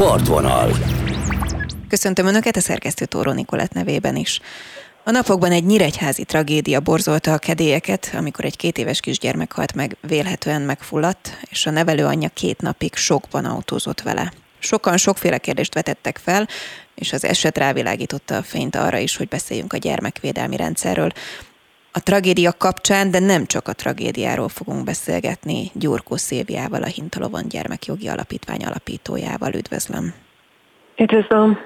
Partvonal. Köszöntöm Önöket a szerkesztő Tóró Nikolett nevében is. A napokban egy nyíregyházi tragédia borzolta a kedélyeket, amikor egy két éves kisgyermek halt meg, vélhetően megfulladt, és a nevelő anyja két napig sokban autózott vele. Sokan sokféle kérdést vetettek fel, és az eset rávilágította a fényt arra is, hogy beszéljünk a gyermekvédelmi rendszerről. A tragédia kapcsán, de nem csak a tragédiáról fogunk beszélgetni Gyurkó Széviával, a Hintalovon Gyermekjogi Alapítvány alapítójával. Üdvözlöm! Üdvözlöm!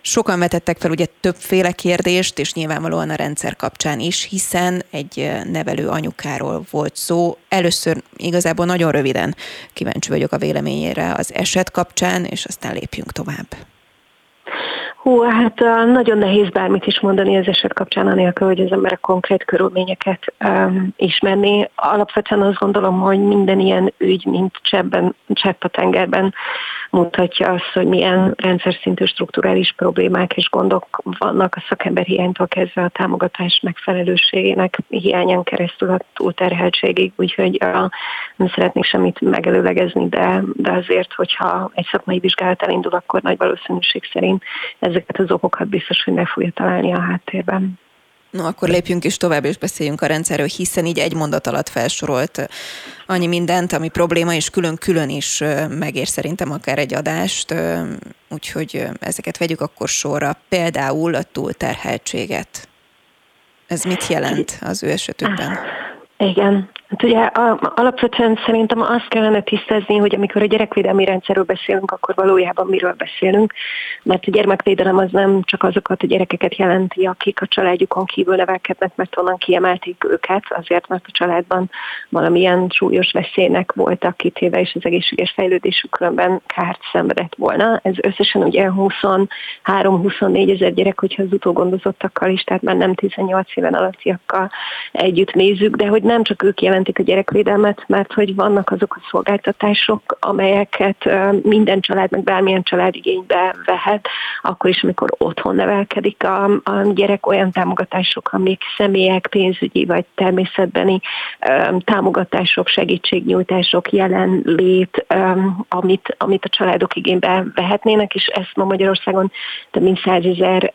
Sokan vetettek fel ugye többféle kérdést, és nyilvánvalóan a rendszer kapcsán is, hiszen egy nevelő anyukáról volt szó. Először igazából nagyon röviden kíváncsi vagyok a véleményére az eset kapcsán, és aztán lépjünk tovább. Hú, hát nagyon nehéz bármit is mondani az eset kapcsán, anélkül, hogy az emberek konkrét körülményeket um, ismerni. Alapvetően azt gondolom, hogy minden ilyen ügy, mint cseppben, csepp a tengerben mutatja azt, hogy milyen rendszer szintű strukturális problémák és gondok vannak a szakember hiánytól kezdve a támogatás megfelelőségének hiányán keresztül a túlterheltségig, úgyhogy uh, nem szeretnék semmit megelőlegezni, de, de azért, hogyha egy szakmai vizsgálat elindul, akkor nagy valószínűség szerint ezeket az okokat biztos, hogy meg fogja találni a háttérben. No, akkor lépjünk is tovább, és beszéljünk a rendszerről, hiszen így egy mondat alatt felsorolt annyi mindent, ami probléma, és külön-külön is megér szerintem akár egy adást, úgyhogy ezeket vegyük akkor sorra. Például a túlterheltséget. Ez mit jelent az ő esetükben? Igen, Hát ugye alapvetően szerintem azt kellene tisztázni, hogy amikor a gyerekvédelmi rendszerről beszélünk, akkor valójában miről beszélünk, mert a gyermekvédelem az nem csak azokat a gyerekeket jelenti, akik a családjukon kívül nevelkednek, mert onnan kiemelték őket, azért, mert a családban valamilyen súlyos veszélynek voltak kitéve, és az egészséges fejlődésük különben kárt szenvedett volna. Ez összesen ugye 23-24 ezer gyerek, hogyha az utógondozottakkal is, tehát már nem 18 éven alattiakkal együtt nézzük, de hogy nem csak ők jelent jelentik a gyerekvédelmet, mert hogy vannak azok a szolgáltatások, amelyeket minden család, meg bármilyen család igénybe vehet, akkor is, amikor otthon nevelkedik a, a gyerek, olyan támogatások, amik személyek, pénzügyi vagy természetbeni támogatások, segítségnyújtások, jelenlét, amit, amit a családok igénybe vehetnének, és ezt ma Magyarországon több mint százezer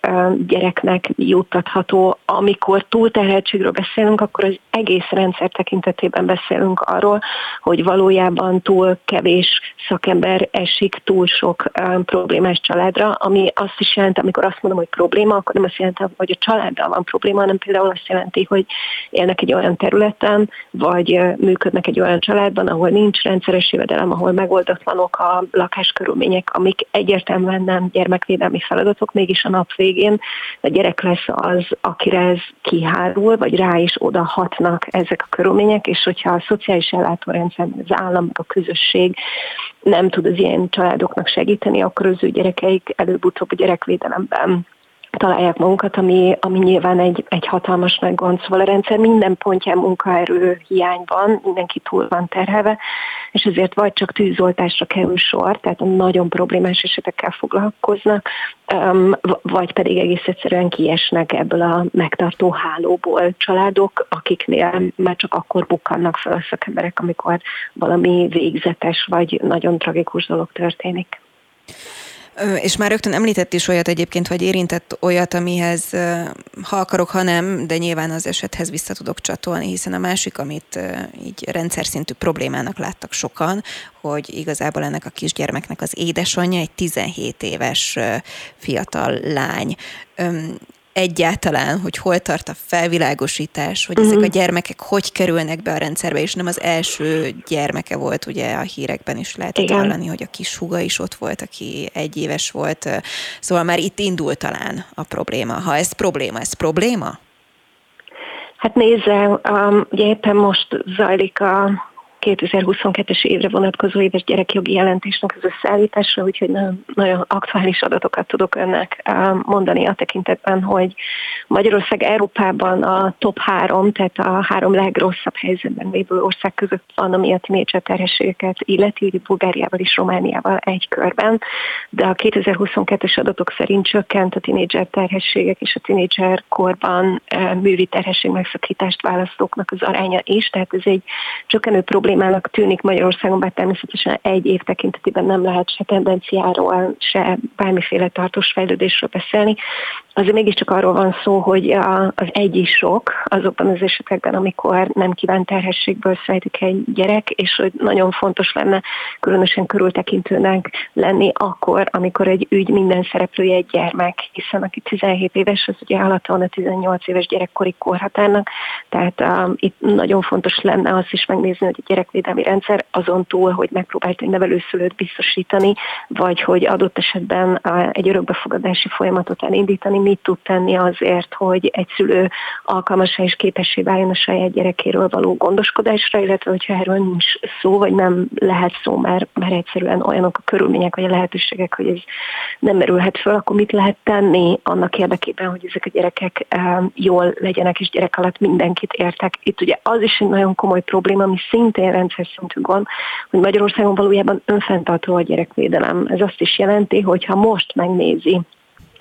gyereknek juttatható. Amikor túlterheltségről beszélünk, akkor az egész rendszer tekintet tekintetében beszélünk arról, hogy valójában túl kevés szakember esik túl sok um, problémás családra, ami azt is jelenti, amikor azt mondom, hogy probléma, akkor nem azt jelenti, hogy a családdal van probléma, hanem például azt jelenti, hogy élnek egy olyan területen, vagy működnek egy olyan családban, ahol nincs rendszeres jövedelem, ahol megoldatlanok a lakáskörülmények, amik egyértelműen nem gyermekvédelmi feladatok, mégis a nap végén a gyerek lesz az, akire ez kihárul, vagy rá is oda hatnak ezek a körülmények, gyermek, és hogyha a szociális ellátórendszer, az állam, a közösség nem tud az ilyen családoknak segíteni, akkor az ő gyerekeik előbb-utóbb a gyerekvédelemben találják magunkat, ami, ami nyilván egy, egy hatalmas nagy gond. Szóval a rendszer minden pontján munkaerő hiány van, mindenki túl van terhelve, és ezért vagy csak tűzoltásra kerül sor, tehát nagyon problémás esetekkel foglalkoznak, vagy pedig egész egyszerűen kiesnek ebből a megtartó hálóból családok, akiknél már csak akkor bukkannak fel a szakemberek, amikor valami végzetes vagy nagyon tragikus dolog történik. És már rögtön említett is olyat egyébként, vagy érintett olyat, amihez ha akarok, ha nem, de nyilván az esethez vissza tudok csatolni, hiszen a másik, amit így rendszer szintű problémának láttak sokan, hogy igazából ennek a kisgyermeknek az édesanyja egy 17 éves fiatal lány egyáltalán, hogy hol tart a felvilágosítás, hogy uh-huh. ezek a mhm. gyermekek hogy kerülnek be a rendszerbe, és nem az első gyermeke volt, ugye a hírekben is lehetett Igen. hallani, hogy a kis húga is ott volt, aki egy éves volt. Szóval már itt indul talán a probléma. Ha ez probléma, ez probléma? Hát nézze, um, ugye éppen most zajlik a 2022-es évre vonatkozó éves gyerekjogi jelentésnek az összeállításra, úgyhogy nagyon, nagyon aktuális adatokat tudok önnek mondani a tekintetben, hogy Magyarország Európában a top három, tehát a három legrosszabb helyzetben lévő ország között van, ami a tínédzser terhességeket illeti, Bulgáriával és Romániával egy körben, de a 2022-es adatok szerint csökkent a tínédzser terhességek és a tínédzser korban művi terhesség megszakítást választóknak az aránya is, tehát ez egy csökkenő probléma, problémának tűnik Magyarországon, bár természetesen egy év tekintetében nem lehet se tendenciáról, se bármiféle tartós fejlődésről beszélni. Azért mégiscsak arról van szó, hogy az egy is sok azokban az esetekben, amikor nem kívánt terhességből születik egy gyerek, és hogy nagyon fontos lenne különösen körültekintőnek lenni akkor, amikor egy ügy minden szereplője egy gyermek, hiszen aki 17 éves, az ugye alatt van a 18 éves gyerekkori korhatárnak, tehát um, itt nagyon fontos lenne azt is megnézni, hogy a gyerekvédelmi rendszer azon túl, hogy megpróbált egy nevelőszülőt biztosítani, vagy hogy adott esetben egy örökbefogadási folyamatot elindítani, mit tud tenni azért, hogy egy szülő alkalmas és képessé váljon a saját gyerekéről való gondoskodásra, illetve hogyha erről nincs szó, vagy nem lehet szó, mert, mert egyszerűen olyanok a körülmények, vagy a lehetőségek, hogy ez nem merülhet föl, akkor mit lehet tenni annak érdekében, hogy ezek a gyerekek jól legyenek, és gyerek alatt mindenkit értek. Itt ugye az is egy nagyon komoly probléma, ami szintén rendszer szintű gond, hogy Magyarországon valójában önfenntartó a gyerekvédelem. Ez azt is jelenti, hogy ha most megnézi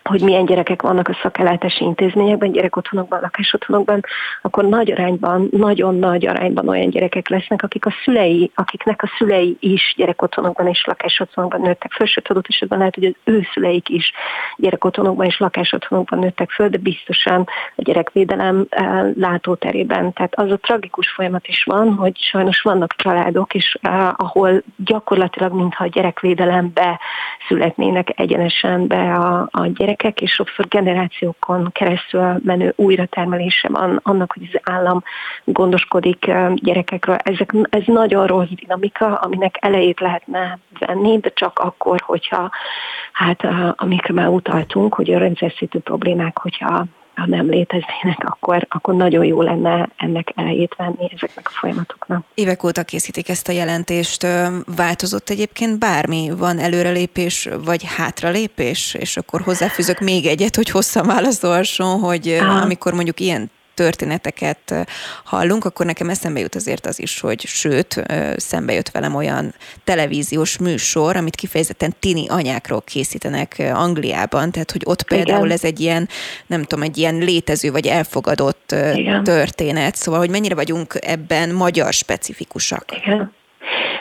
hogy milyen gyerekek vannak a szakellátási intézményekben, gyerekotthonokban, lakásotthonokban, akkor nagy arányban, nagyon nagy arányban olyan gyerekek lesznek, akik a szülei, akiknek a szülei is gyerekotthonokban és lakásotthonokban nőttek föl, sőt adott esetben lehet, hogy az ő szüleik is gyerekotthonokban és lakásotthonokban nőttek föl, de biztosan a gyerekvédelem eh, látóterében. Tehát az a tragikus folyamat is van, hogy sajnos vannak családok, és uh, ahol gyakorlatilag mintha a gyerekvédelembe születnének egyenesen be a, a gyerek gyerekek, és sokszor generációkon keresztül menő újratermelése van annak, hogy az állam gondoskodik gyerekekről. Ezek, ez nagyon rossz dinamika, aminek elejét lehetne venni, de csak akkor, hogyha, hát amikre már utaltunk, hogy a rendszerszítő problémák, hogyha ha nem léteznének, akkor, akkor nagyon jó lenne ennek elejét venni ezeknek a folyamatoknak. Évek óta készítik ezt a jelentést. Változott egyébként bármi? Van előrelépés, vagy hátralépés? És akkor hozzáfűzök még egyet, hogy hosszan válaszolhasson, hogy ah. amikor mondjuk ilyen történeteket hallunk, akkor nekem eszembe jut azért az is, hogy sőt, szembe jött velem olyan televíziós műsor, amit kifejezetten tini anyákról készítenek Angliában, tehát hogy ott például Igen. ez egy ilyen, nem tudom, egy ilyen létező vagy elfogadott Igen. történet, szóval hogy mennyire vagyunk ebben magyar specifikusak. Igen.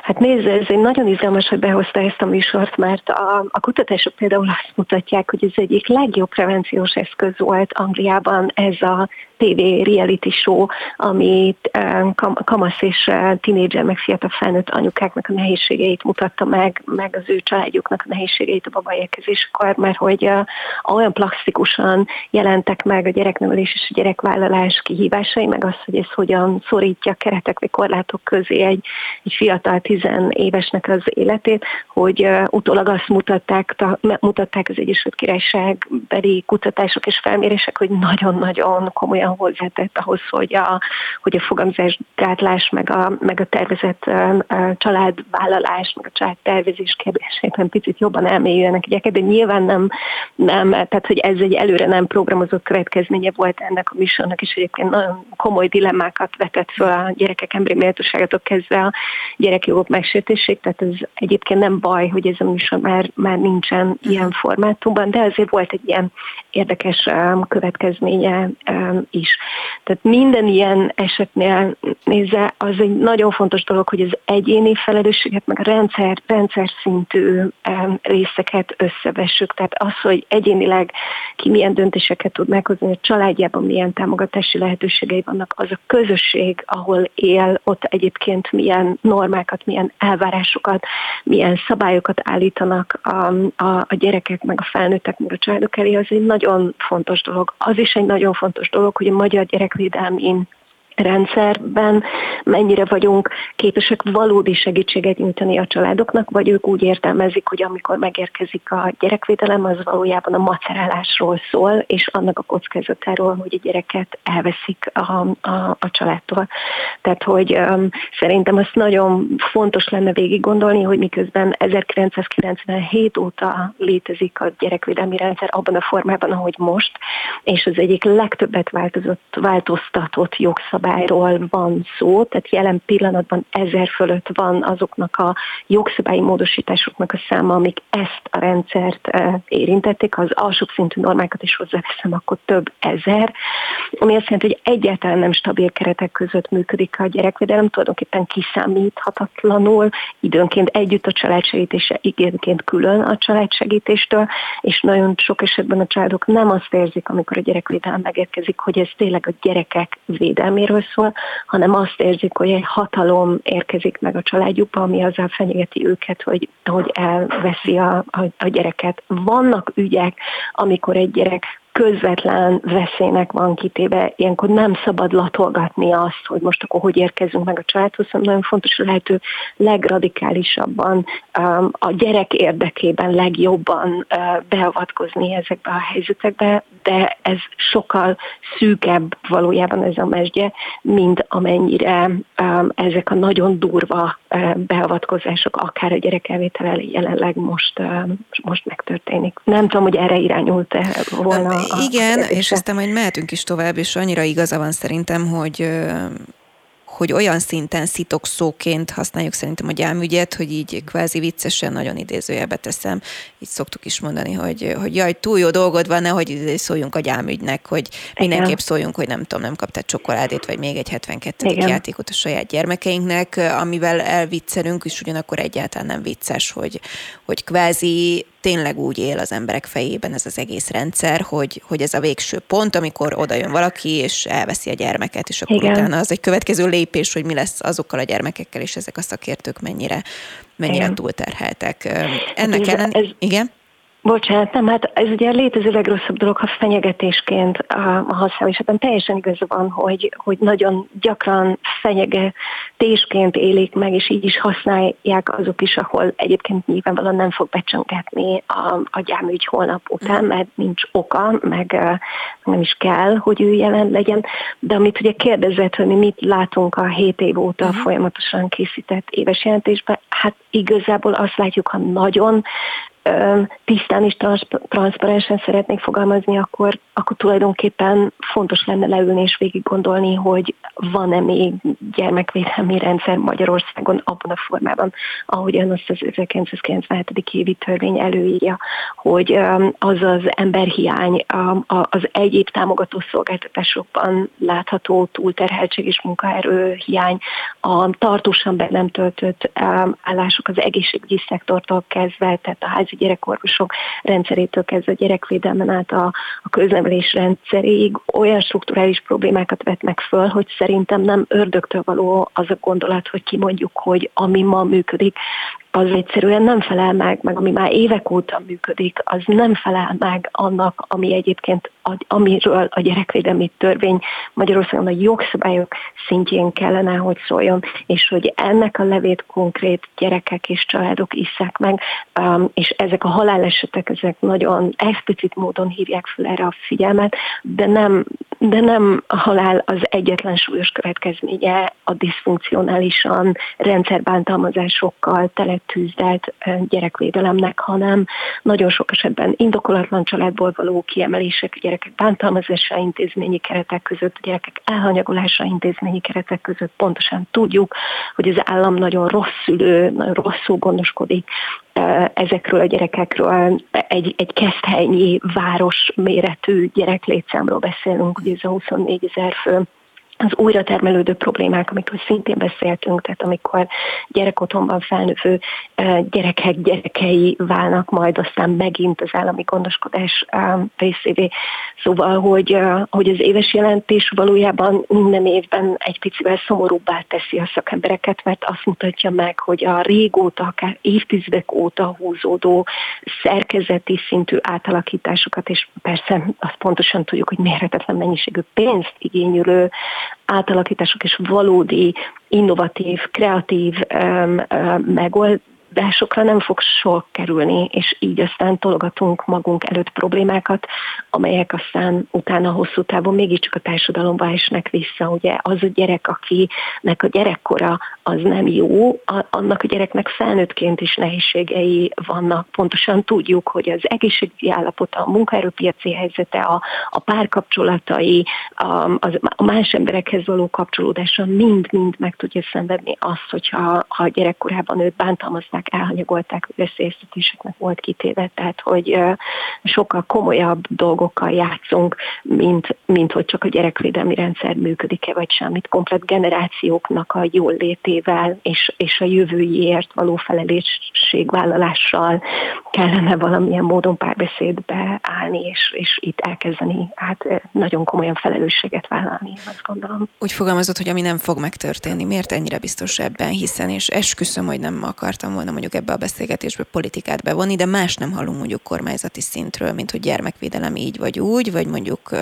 Hát nézd, ez egy nagyon izgalmas, hogy behozta ezt a műsort, mert a, a kutatások például azt mutatják, hogy ez egyik legjobb prevenciós eszköz volt Angliában ez a TV reality show, amit kamasz és tinédzser, meg fiatal felnőtt anyukáknak a nehézségeit mutatta meg, meg az ő családjuknak a nehézségeit a babaérkezéskor, mert hogy olyan plastikusan jelentek meg a gyereknevelés és a gyerekvállalás kihívásai, meg az, hogy ez hogyan szorítja keretek vagy korlátok közé egy, egy fiatal tizenévesnek az életét, hogy utólag azt mutatták, mutatták az Egyesült Királyság beli kutatások és felmérések, hogy nagyon-nagyon komolyan hozzátett ahhoz, hogy a, hogy a fogamzásgátlás, meg a, meg a tervezett családvállalás, meg a családtervezés kérdésében picit jobban elmélyüljenek egyeket, de nyilván nem, nem, tehát hogy ez egy előre nem programozott következménye volt ennek a műsornak, és egyébként nagyon komoly dilemmákat vetett fel a gyerekek emberi méltóságától kezdve a gyerekjogok megsértéség, tehát ez egyébként nem baj, hogy ez a műsor már, már nincsen ilyen formátumban, de azért volt egy ilyen érdekes következménye is. Tehát minden ilyen esetnél nézze, az egy nagyon fontos dolog, hogy az egyéni felelősséget, meg a rendszer, rendszer szintű részeket összevessük. Tehát az, hogy egyénileg ki milyen döntéseket tud meghozni, a családjában milyen támogatási lehetőségei vannak, az a közösség, ahol él, ott egyébként milyen normákat, milyen elvárásokat, milyen szabályokat állítanak a, a, a gyerekek, meg a felnőttek, meg a családok elé, az egy nagyon fontos dolog. Az is egy nagyon fontos dolog, hogy a magyar gyerekvédelmi rendszerben mennyire vagyunk képesek valódi segítséget nyújtani a családoknak, vagy ők úgy értelmezik, hogy amikor megérkezik a gyerekvédelem, az valójában a macerálásról szól, és annak a kockázatáról, hogy a gyereket elveszik a, a, a családtól. Tehát, hogy um, szerintem azt nagyon fontos lenne végig gondolni, hogy miközben 1997 óta létezik a gyerekvédelmi rendszer abban a formában, ahogy most, és az egyik legtöbbet változott, változtatott jogszabály, jogszabályról van szó, tehát jelen pillanatban ezer fölött van azoknak a jogszabályi módosításoknak a száma, amik ezt a rendszert érintették, az alsóbb szintű normákat is hozzáveszem, akkor több ezer, ami azt jelenti, hogy egyáltalán nem stabil keretek között működik a gyerekvédelem, tulajdonképpen kiszámíthatatlanul, időnként együtt a családsegítése, időnként külön a családsegítéstől, és nagyon sok esetben a családok nem azt érzik, amikor a gyerekvédelem megérkezik, hogy ez tényleg a gyerekek védelméről szól, hanem azt érzik, hogy egy hatalom érkezik meg a családjukba, ami azzal fenyegeti őket, hogy, hogy elveszi a, a, a gyereket. Vannak ügyek, amikor egy gyerek közvetlen veszélynek van kitéve. Ilyenkor nem szabad latolgatni azt, hogy most akkor hogy érkezünk meg a családhoz, hanem nagyon fontos a lehető legradikálisabban um, a gyerek érdekében legjobban uh, beavatkozni ezekbe a helyzetekbe, de ez sokkal szűkebb valójában ez a mesdje, mint amennyire um, ezek a nagyon durva uh, beavatkozások, akár a gyerek elvétele jelenleg most, uh, most megtörténik. Nem tudom, hogy erre irányult -e volna igen, és aztán majd mehetünk is tovább, és annyira igaza van szerintem, hogy hogy olyan szinten szitok szóként használjuk szerintem a gyámügyet, hogy így kvázi viccesen nagyon idézőjelbe teszem. Így szoktuk is mondani, hogy, hogy jaj, túl jó dolgod van, nehogy szóljunk a gyámügynek, hogy mindenképp szóljunk, hogy nem tudom, nem kaptál csokoládét, vagy még egy 72. Igen. játékot a saját gyermekeinknek, amivel elviccelünk, és ugyanakkor egyáltalán nem vicces, hogy, hogy kvázi tényleg úgy él az emberek fejében ez az egész rendszer, hogy, hogy ez a végső pont, amikor oda jön valaki, és elveszi a gyermeket, és akkor Igen. utána az egy következő lépés, hogy mi lesz azokkal a gyermekekkel, és ezek a szakértők mennyire, mennyire Igen. túlterheltek. Ennek ellen... Ez, igen? Bocsánat, nem, hát ez ugye a létező legrosszabb dolog, ha fenyegetésként a, a használom, és ebben teljesen igaz van, hogy, hogy nagyon gyakran fenyegetésként élik meg, és így is használják azok is, ahol egyébként nyilvánvalóan nem fog becsöngetni a, a gyámügy holnap után, mert nincs oka, meg nem is kell, hogy ő jelen legyen. De amit ugye kérdezett, hogy mi mit látunk a 7 év óta uh-huh. folyamatosan készített éves jelentésben, hát igazából azt látjuk, ha nagyon tisztán és transzparensen szeretnék fogalmazni, akkor, akkor tulajdonképpen fontos lenne leülni és végig gondolni, hogy van-e még gyermekvédelmi rendszer Magyarországon abban a formában, ahogyan azt az 1997. évi törvény előírja, hogy az az emberhiány, az egyéb támogató szolgáltatásokban látható túlterheltség és munkaerő hiány, a tartósan be nem töltött állások az egészségügyi szektortól kezdve, tehát a házi gyerekorvosok rendszerétől kezdve a gyerekvédelmen át a, a köznevelés rendszeréig olyan strukturális problémákat vetnek föl, hogy szerintem nem ördögtől való az a gondolat, hogy kimondjuk, hogy ami ma működik, az egyszerűen nem felel meg, meg ami már évek óta működik, az nem felel meg annak, ami egyébként, amiről a gyerekvédelmi törvény Magyarországon a jogszabályok szintjén kellene, hogy szóljon, és hogy ennek a levét konkrét gyerekek és családok iszák meg, um, és ezek a halálesetek, ezek nagyon explicit módon hívják fel erre a figyelmet, de nem, de nem a halál az egyetlen súlyos következménye a diszfunkcionálisan rendszerbántalmazásokkal tele tűzdelt gyerekvédelemnek, hanem nagyon sok esetben indokolatlan családból való kiemelések, a gyerekek bántalmazása intézményi keretek között, a gyerekek elhanyagolása intézményi keretek között pontosan tudjuk, hogy az állam nagyon rossz szülő, nagyon rosszul gondoskodik ezekről a gyerekekről. Egy, egy keszthelyi város méretű gyereklétszámról beszélünk, ugye ez a 24 ezer fő az újra termelődő problémák, amikről szintén beszéltünk, tehát amikor gyerekotthonban felnövő gyerekek gyerekei válnak majd aztán megint az állami gondoskodás részévé. Szóval, hogy, hogy az éves jelentés valójában minden évben egy picivel szomorúbbá teszi a szakembereket, mert azt mutatja meg, hogy a régóta, akár évtizedek óta húzódó szerkezeti szintű átalakításokat, és persze azt pontosan tudjuk, hogy mérhetetlen mennyiségű pénzt igényülő átalakítások és valódi, innovatív, kreatív um, um, megold, megoldásokra nem fog sor kerülni, és így aztán tologatunk magunk előtt problémákat, amelyek aztán utána hosszú távon mégiscsak a társadalomba esnek vissza. Ugye az a gyerek, akinek a gyerekkora az nem jó, annak a gyereknek felnőttként is nehézségei vannak. Pontosan tudjuk, hogy az egészségügyi állapota, a munkaerőpiaci helyzete, a, a párkapcsolatai, a, a más emberekhez való kapcsolódása mind-mind meg tudja szenvedni azt, hogyha ha gyerekkorában őt bántalmazták, elhanyagolták, veszélyeztetéseknek volt kitéve, tehát hogy sokkal komolyabb dolgokkal játszunk, mint, mint hogy csak a gyerekvédelmi rendszer működik-e vagy semmit. Komplet generációknak a jól létével és, és a jövőjéért való felelősségvállalással kellene valamilyen módon párbeszédbe állni, és, és itt elkezdeni hát nagyon komolyan felelősséget vállalni, azt gondolom. Úgy fogalmazott, hogy ami nem fog megtörténni. Miért ennyire biztos ebben? Hiszen, és esküszöm, hogy nem akartam volna mondjuk ebbe a beszélgetésbe politikát bevonni, de más nem hallunk mondjuk kormányzati szintről, mint hogy gyermekvédelem így vagy úgy, vagy mondjuk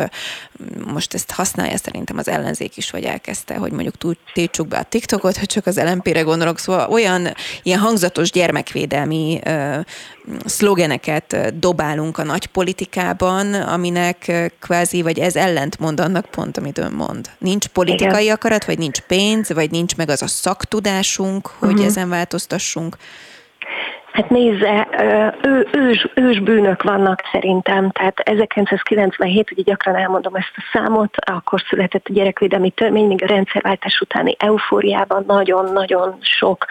most ezt használja szerintem az ellenzék is, vagy elkezdte, hogy mondjuk tiltsuk be a TikTokot, hogy csak az LMP-re gondolok, szóval olyan ilyen hangzatos gyermekvédelmi szlogeneket dobálunk a nagy politikában, aminek kvázi, vagy ez ellent mond annak pont, amit ön mond. Nincs politikai Igen. akarat, vagy nincs pénz, vagy nincs meg az a szaktudásunk, hogy uh-huh. ezen változtassunk. Hát nézze, ő, ős, ős bűnök vannak szerintem, tehát 1997, ugye gyakran elmondom ezt a számot, akkor született a gyerekvédelmi törvény, még a rendszerváltás utáni eufóriában nagyon-nagyon sok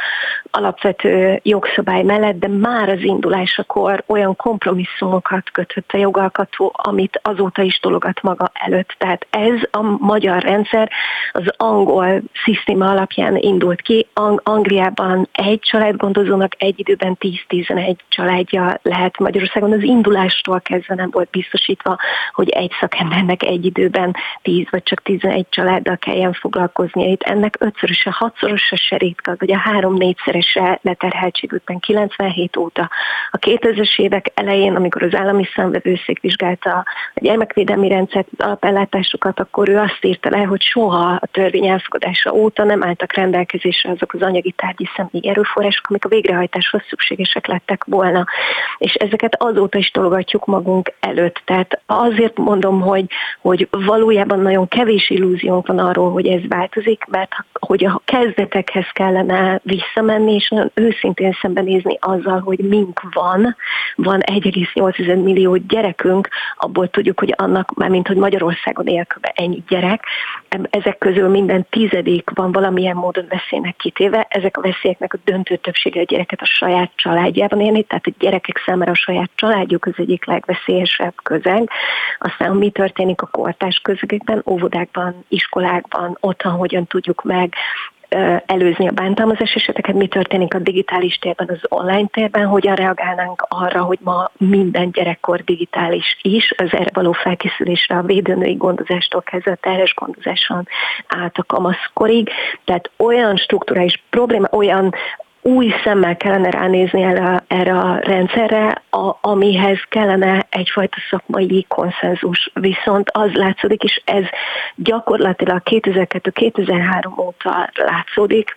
alapvető jogszabály mellett, de már az indulásakor olyan kompromisszumokat kötött a jogalkotó, amit azóta is tologat maga előtt. Tehát ez a magyar rendszer az angol szisztéma alapján indult ki. Ang- Angliában egy családgondozónak egy időben 10-11 családja lehet Magyarországon. Az indulástól kezdve nem volt biztosítva, hogy egy szakembernek egy időben 10 vagy csak 11 családdal kelljen foglalkoznia. Itt ennek ötszöröse, hatszorosa se ritka, vagy a három-négyszerese leterheltségükben 97 óta. A 2000-es évek elején, amikor az állami számvevőszék vizsgálta a gyermekvédelmi rendszert, az alapellátásokat, akkor ő azt írta le, hogy soha a törvény elfogadása óta nem álltak rendelkezésre azok az anyagi tárgyi személyi erőforrások, amik a végrehajtáshoz szükséges szükségesek lettek volna. És ezeket azóta is tologatjuk magunk előtt. Tehát azért mondom, hogy, hogy valójában nagyon kevés illúziónk van arról, hogy ez változik, mert hogy a kezdetekhez kellene visszamenni, és nagyon őszintén szembenézni azzal, hogy mink van, van 1,8 millió gyerekünk, abból tudjuk, hogy annak, már mint hogy Magyarországon él ennyi gyerek, ezek közül minden tizedik van valamilyen módon veszélynek kitéve, ezek a veszélyeknek a döntő többsége a gyereket a saját családjában élni, tehát a gyerekek számára a saját családjuk az egyik legveszélyesebb közeg. Aztán mi történik a kortás közegekben, óvodákban, iskolákban, otthon hogyan tudjuk meg előzni a bántalmazás eseteket, mi történik a digitális térben, az online térben, hogyan reagálnánk arra, hogy ma minden gyerekkor digitális is, az erre való felkészülésre a védőnői gondozástól kezdve a terhes gondozáson át a kamaszkorig. Tehát olyan strukturális probléma, olyan új szemmel kellene ránézni erre, erre a rendszerre, a, amihez kellene egyfajta szakmai konszenzus. Viszont az látszódik, és ez gyakorlatilag 2002-2003 óta látszódik,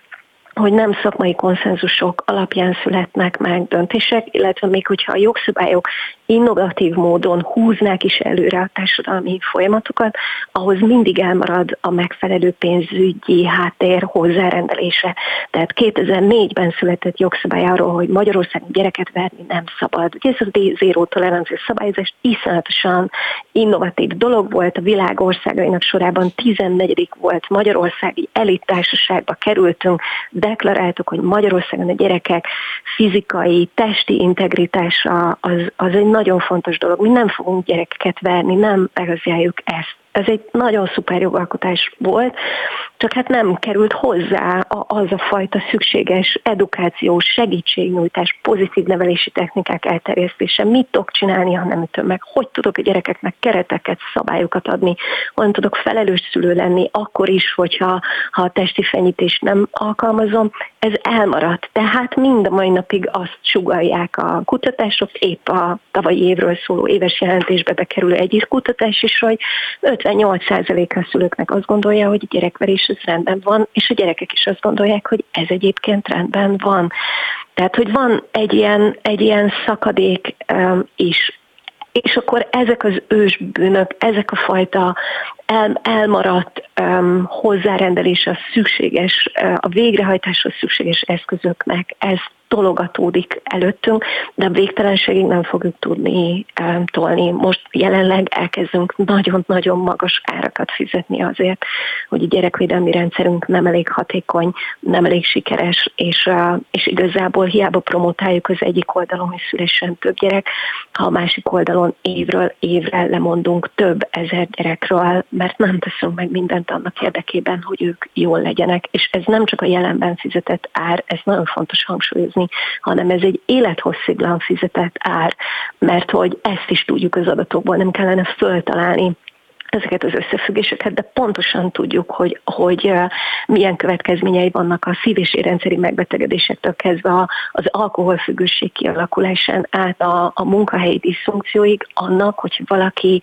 hogy nem szakmai konszenzusok alapján születnek meg döntések, illetve még hogyha a jogszabályok innovatív módon húznák is előre a társadalmi folyamatokat, ahhoz mindig elmarad a megfelelő pénzügyi háttér hozzárendelése. Tehát 2004-ben született jogszabály arról, hogy Magyarországon gyereket verni nem szabad. Ugye ez a zéró tolerancia szabályozás iszonyatosan innovatív dolog volt, a világ országainak sorában 14. volt Magyarország, egy elittársaságba kerültünk, deklaráltuk, hogy Magyarországon a gyerekek fizikai, testi integritása az, az egy nagyon fontos dolog. Mi nem fogunk gyerekeket verni, nem egazjáljuk ezt ez egy nagyon szuper jogalkotás volt, csak hát nem került hozzá az a fajta szükséges edukációs segítségnyújtás, pozitív nevelési technikák elterjesztése. Mit tudok csinálni, ha nem ütöm meg? Hogy tudok a gyerekeknek kereteket, szabályokat adni? Hogyan tudok felelős szülő lenni akkor is, hogyha ha a testi fenyítést nem alkalmazom? Ez elmaradt. Tehát mind a mai napig azt sugalják a kutatások, épp a tavalyi évről szóló éves jelentésbe bekerülő egyik kutatás is, hogy 98%-a szülőknek azt gondolja, hogy a gyerekverés ez rendben van, és a gyerekek is azt gondolják, hogy ez egyébként rendben van. Tehát, hogy van egy ilyen, egy ilyen szakadék um, is és akkor ezek az ősbűnök, ezek a fajta el, elmaradt um, hozzárendelés a szükséges, a végrehajtáshoz szükséges eszközöknek, ez tologatódik előttünk, de a végtelenségig nem fogjuk tudni um, tolni. Most jelenleg elkezdünk nagyon-nagyon magas árakat fizetni azért, hogy a gyerekvédelmi rendszerünk nem elég hatékony, nem elég sikeres, és, uh, és igazából hiába promotáljuk az egyik oldalon, hogy szülessen több gyerek, ha a másik oldalon évről évre lemondunk több ezer gyerekről, mert nem teszünk meg mindent annak érdekében, hogy ők jól legyenek. És ez nem csak a jelenben fizetett ár, ez nagyon fontos hangsúlyozni, hanem ez egy élethossziglan fizetett ár, mert hogy ezt is tudjuk az adatokból, nem kellene föltalálni ezeket az összefüggéseket, de pontosan tudjuk, hogy, hogy milyen következményei vannak a szív- és érrendszeri megbetegedésektől kezdve az alkoholfüggőség kialakulásán át a, a munkahelyi diszfunkcióig, annak, hogy valaki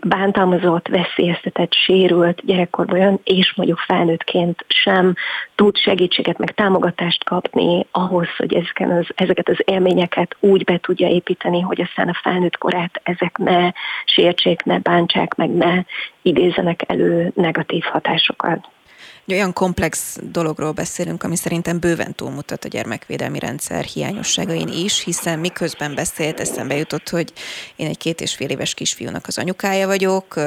bántalmazott, veszélyeztetett, sérült gyerekkorban jön, és mondjuk felnőttként sem tud segítséget, meg támogatást kapni ahhoz, hogy ezeken az, ezeket az élményeket úgy be tudja építeni, hogy aztán a felnőtt korát ezek ne sértsék, ne bántsák, meg ne idézenek elő negatív hatásokat. Egy olyan komplex dologról beszélünk, ami szerintem bőven túlmutat a gyermekvédelmi rendszer hiányosságain is, hiszen miközben beszélt, eszembe jutott, hogy én egy két és fél éves kisfiúnak az anyukája vagyok,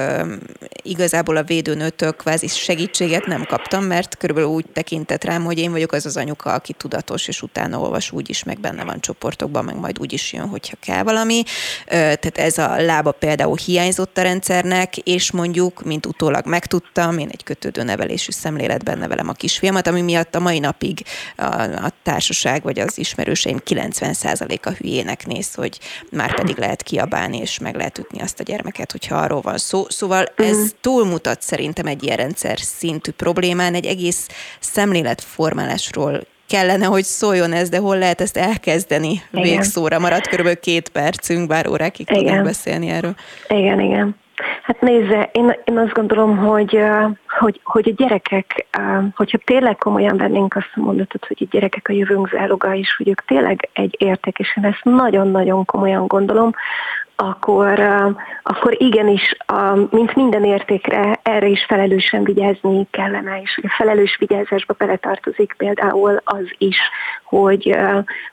igazából a védőnőtől kvázi segítséget nem kaptam, mert körülbelül úgy tekintett rám, hogy én vagyok az az anyuka, aki tudatos, és utána olvas úgy is, meg benne van csoportokban, meg majd úgy is jön, hogyha kell valami. Tehát ez a lába például hiányzott a rendszernek, és mondjuk, mint utólag megtudtam, én egy kötődő nevelésű szemlélet életben nevelem a kisfiamat, ami miatt a mai napig a, a társaság vagy az ismerőseim 90%-a hülyének néz, hogy már pedig lehet kiabálni, és meg lehet ütni azt a gyermeket, hogyha arról van szó. Szóval ez mm. túlmutat szerintem egy ilyen rendszer szintű problémán, egy egész szemléletformálásról kellene, hogy szóljon ez, de hol lehet ezt elkezdeni igen. végszóra? Maradt körülbelül két percünk, bár órákig tudunk beszélni erről. Igen, igen. Hát nézze, én, én azt gondolom, hogy, hogy, hogy a gyerekek, hogyha tényleg komolyan vennénk azt a mondatot, hogy a gyerekek a jövőnk záloga is, hogy ők tényleg egy érték, és én ezt nagyon-nagyon komolyan gondolom, akkor, akkor igenis, mint minden értékre, erre is felelősen vigyázni kellene, és a felelős vigyázásba beletartozik például az is, hogy,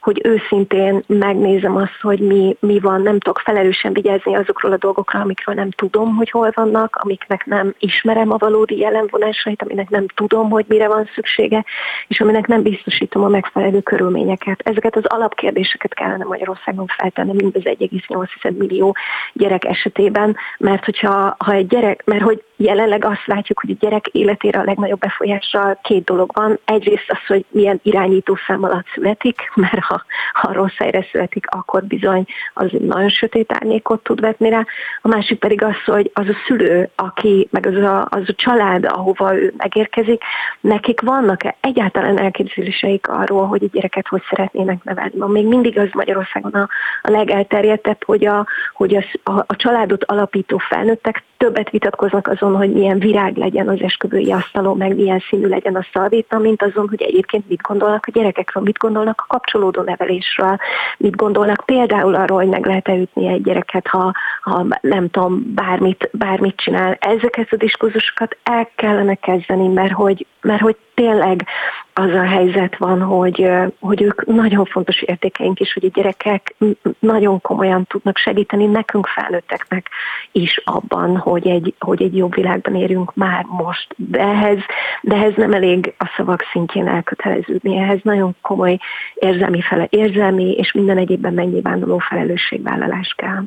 hogy őszintén megnézem azt, hogy mi, mi van, nem tudok felelősen vigyázni azokról a dolgokról, amikről nem tudom, hogy hol vannak, amiknek nem ismerem a valódi jelenvonásait, aminek nem tudom, hogy mire van szüksége, és aminek nem biztosítom a megfelelő körülményeket. Ezeket az alapkérdéseket kellene Magyarországon feltenni mind az 1,8 millió gyerek esetében, mert hogyha ha egy gyerek, mert hogy jelenleg azt látjuk, hogy a gyerek életére a legnagyobb befolyással két dolog van. Egyrészt az, hogy milyen irányító szám alatt születik, mert ha, ha rossz helyre születik, akkor bizony az nagyon sötét árnyékot tud vetni rá. A másik pedig az, hogy az a szülő, aki, meg az a, az a család, ahova ő megérkezik, nekik vannak-e egyáltalán elképzeléseik arról, hogy a gyereket hogy szeretnének nevelni. Ma még mindig az Magyarországon a, a legelterjedtebb, hogy, a, hogy a, a, a családot alapító felnőttek többet vitatkoznak azon, hogy milyen virág legyen az esküvői asztalon, meg milyen színű legyen a szalvéta, mint azon, hogy egyébként mit gondolnak a gyerekekről, mit gondolnak a kapcsolódó nevelésről, mit gondolnak például arról, hogy meg lehet-e ütni egy gyereket, ha, ha nem tudom, bármit, bármit csinál. Ezeket a diskurzusokat el kellene kezdeni, mert hogy, mert hogy tényleg az a helyzet van, hogy, hogy ők nagyon fontos értékeink is, hogy a gyerekek nagyon komolyan tudnak segíteni nekünk felnőtteknek is abban, hogy egy, hogy egy jobb világban érjünk már most. De ehhez, de ehhez nem elég a szavak szintjén elköteleződni, ehhez nagyon komoly érzelmi, fele, érzelmi és minden egyébben megnyilvánuló felelősségvállalás kell.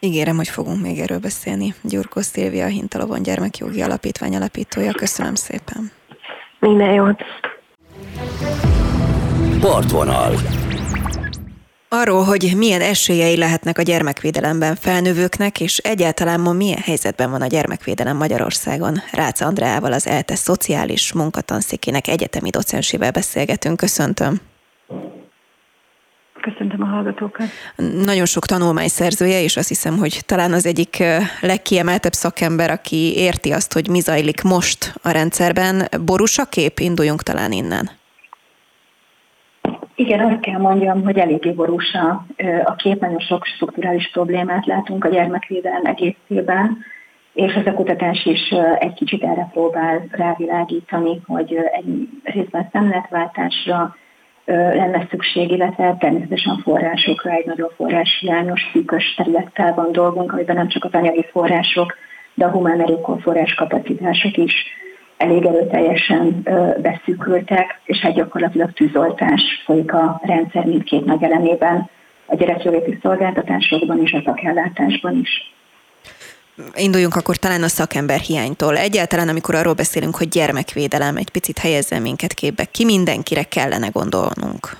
Ígérem, hogy fogunk még erről beszélni. Gyurkó Szilvia, a Hintalovon Gyermekjogi Alapítvány alapítója. Köszönöm szépen. Minden jót. Partvonal. Arról, hogy milyen esélyei lehetnek a gyermekvédelemben felnővőknek, és egyáltalán ma milyen helyzetben van a gyermekvédelem Magyarországon. Rácz Andreával, az ELTE szociális munkatanszékének egyetemi docensével beszélgetünk. Köszöntöm. Köszöntöm a hallgatókat. Nagyon sok tanulmány szerzője, és azt hiszem, hogy talán az egyik legkiemeltebb szakember, aki érti azt, hogy mi zajlik most a rendszerben. Borusa kép, induljunk talán innen. Igen, azt kell mondjam, hogy eléggé borús a, a kép, nagyon sok strukturális problémát látunk a gyermekvédelem egészében, és ez a kutatás is egy kicsit erre próbál rávilágítani, hogy egy részben szemletváltásra lenne szükség, illetve természetesen forrásokra, egy nagyon forráshiányos, szűkös területtel van dolgunk, amiben nem csak az anyagi források, de a humán erőforrás kapacitások is elég erőteljesen beszűkültek, és hát gyakorlatilag tűzoltás folyik a rendszer mindkét nagy elemében, a gyerekjóléti szolgáltatásokban és a szakellátásban is. Induljunk akkor talán a szakember hiánytól. Egyáltalán, amikor arról beszélünk, hogy gyermekvédelem, egy picit helyezzen minket képbe, ki mindenkire kellene gondolnunk?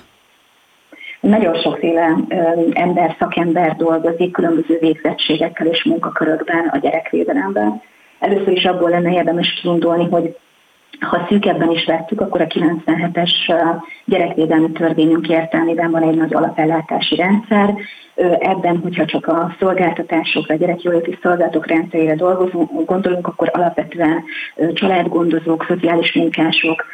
Nagyon sokféle ember, szakember dolgozik különböző végzettségekkel és munkakörökben a gyerekvédelemben Először is abból lenne érdemes kiindulni, hogy ha szűkebben is vettük, akkor a 97-es gyerekvédelmi törvényünk értelmében van egy nagy alapellátási rendszer. Ebben, hogyha csak a szolgáltatásokra, a gyerekjóléti szolgálatok rendszerére dolgozunk, gondolunk, akkor alapvetően családgondozók, szociális munkások,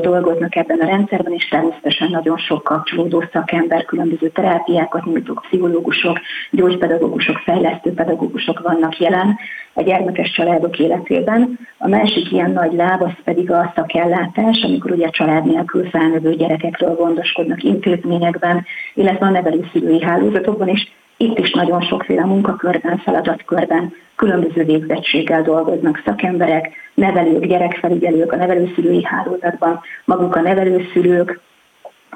dolgoznak ebben a rendszerben, és természetesen nagyon sok kapcsolódó szakember, különböző terápiákat nyújtók, pszichológusok, gyógypedagógusok, fejlesztő pedagógusok vannak jelen a gyermekes családok életében. A másik ilyen nagy láb az pedig a szakellátás, amikor ugye család nélkül felnövő gyerekekről gondoskodnak intézményekben, illetve a nevelőszülői hálózatokban is. Itt is nagyon sokféle munkakörben, feladatkörben különböző végzettséggel dolgoznak szakemberek, nevelők, gyerekfelügyelők a nevelőszülői hálózatban, maguk a nevelőszülők,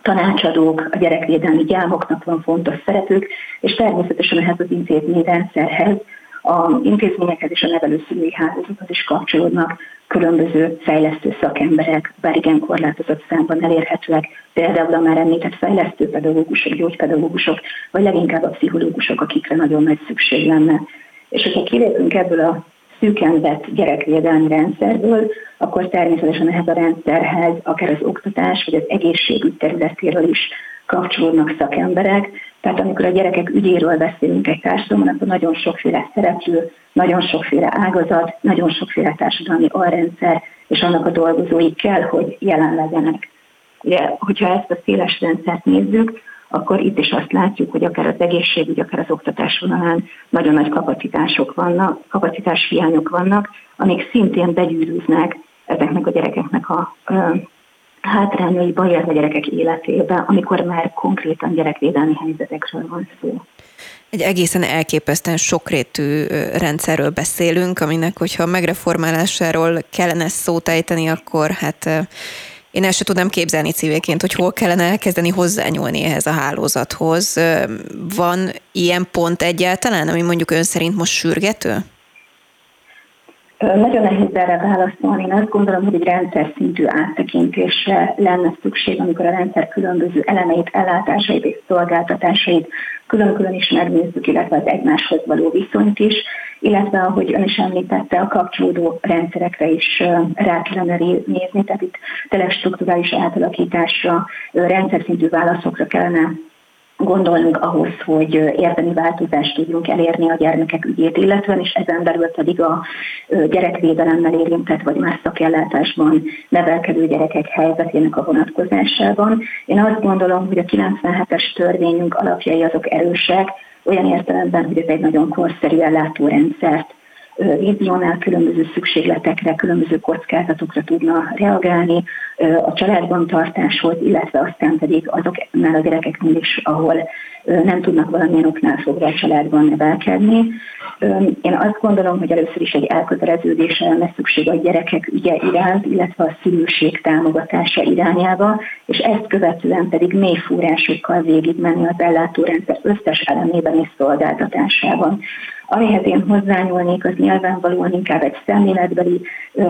tanácsadók, a gyerekvédelmi gyámoknak van fontos szerepük, és természetesen ehhez az intézményrendszerhez a intézményekhez és a nevelőszülői hálózathoz is kapcsolódnak különböző fejlesztő szakemberek, bár igen korlátozott számban elérhetőek, például a már említett fejlesztő pedagógusok, gyógypedagógusok, vagy leginkább a pszichológusok, akikre nagyon nagy szükség lenne. És hogyha kilépünk ebből a szűken vett gyerekvédelmi rendszerből, akkor természetesen ehhez a rendszerhez akár az oktatás vagy az egészségügy területéről is kapcsolódnak szakemberek. Tehát amikor a gyerekek ügyéről beszélünk egy társadalomban, akkor nagyon sokféle szereplő, nagyon sokféle ágazat, nagyon sokféle társadalmi alrendszer, és annak a dolgozói kell, hogy jelen legyenek. Ugye, hogyha ezt a széles rendszert nézzük, akkor itt is azt látjuk, hogy akár az egészségügy, akár az oktatás vonalán nagyon nagy kapacitások vannak, kapacitás hiányok vannak, amik szintén begyűrűznek ezeknek a gyerekeknek a hátrányaiba, illetve a gyerekek életébe, amikor már konkrétan gyerekvédelmi helyzetekről van szó. Egy egészen elképesztően sokrétű rendszerről beszélünk, aminek, hogyha megreformálásáról kellene szót ejteni, akkor hát én el sem tudnám képzelni civilként, hogy hol kellene elkezdeni hozzányúlni ehhez a hálózathoz. Van ilyen pont egyáltalán, ami mondjuk ön szerint most sürgető? Nagyon nehéz erre válaszolni. Én azt gondolom, hogy egy rendszer szintű áttekintésre lenne szükség, amikor a rendszer különböző elemeit, ellátásait és szolgáltatásait külön-külön is megnézzük, illetve az egymáshoz való viszonyt is, illetve ahogy ön is említette, a kapcsolódó rendszerekre is rá kellene nézni, tehát itt tényleg strukturális átalakításra, rendszer szintű válaszokra kellene gondolnunk ahhoz, hogy érdemi változást tudjunk elérni a gyermekek ügyét illetve, és ezen belül pedig a gyerekvédelemmel érintett vagy más szakellátásban nevelkedő gyerekek helyzetének a vonatkozásában. Én azt gondolom, hogy a 97-es törvényünk alapjai azok erősek, olyan értelemben, hogy ez egy nagyon korszerű ellátórendszert vizionál, különböző szükségletekre, különböző kockázatokra tudna reagálni, a családban tartáshoz, illetve aztán pedig azoknál a gyerekeknél is, ahol nem tudnak valamilyen oknál fogva a családban nevelkedni. Én azt gondolom, hogy először is egy elköteleződésre lenne szükség a gyerekek ügye iránt, illetve a szülőség támogatása irányába, és ezt követően pedig mély fúrásokkal végigmenni az ellátórendszer összes elemében és szolgáltatásában. Amihez én hozzányúlnék, az nyilvánvalóan inkább egy szemléletbeli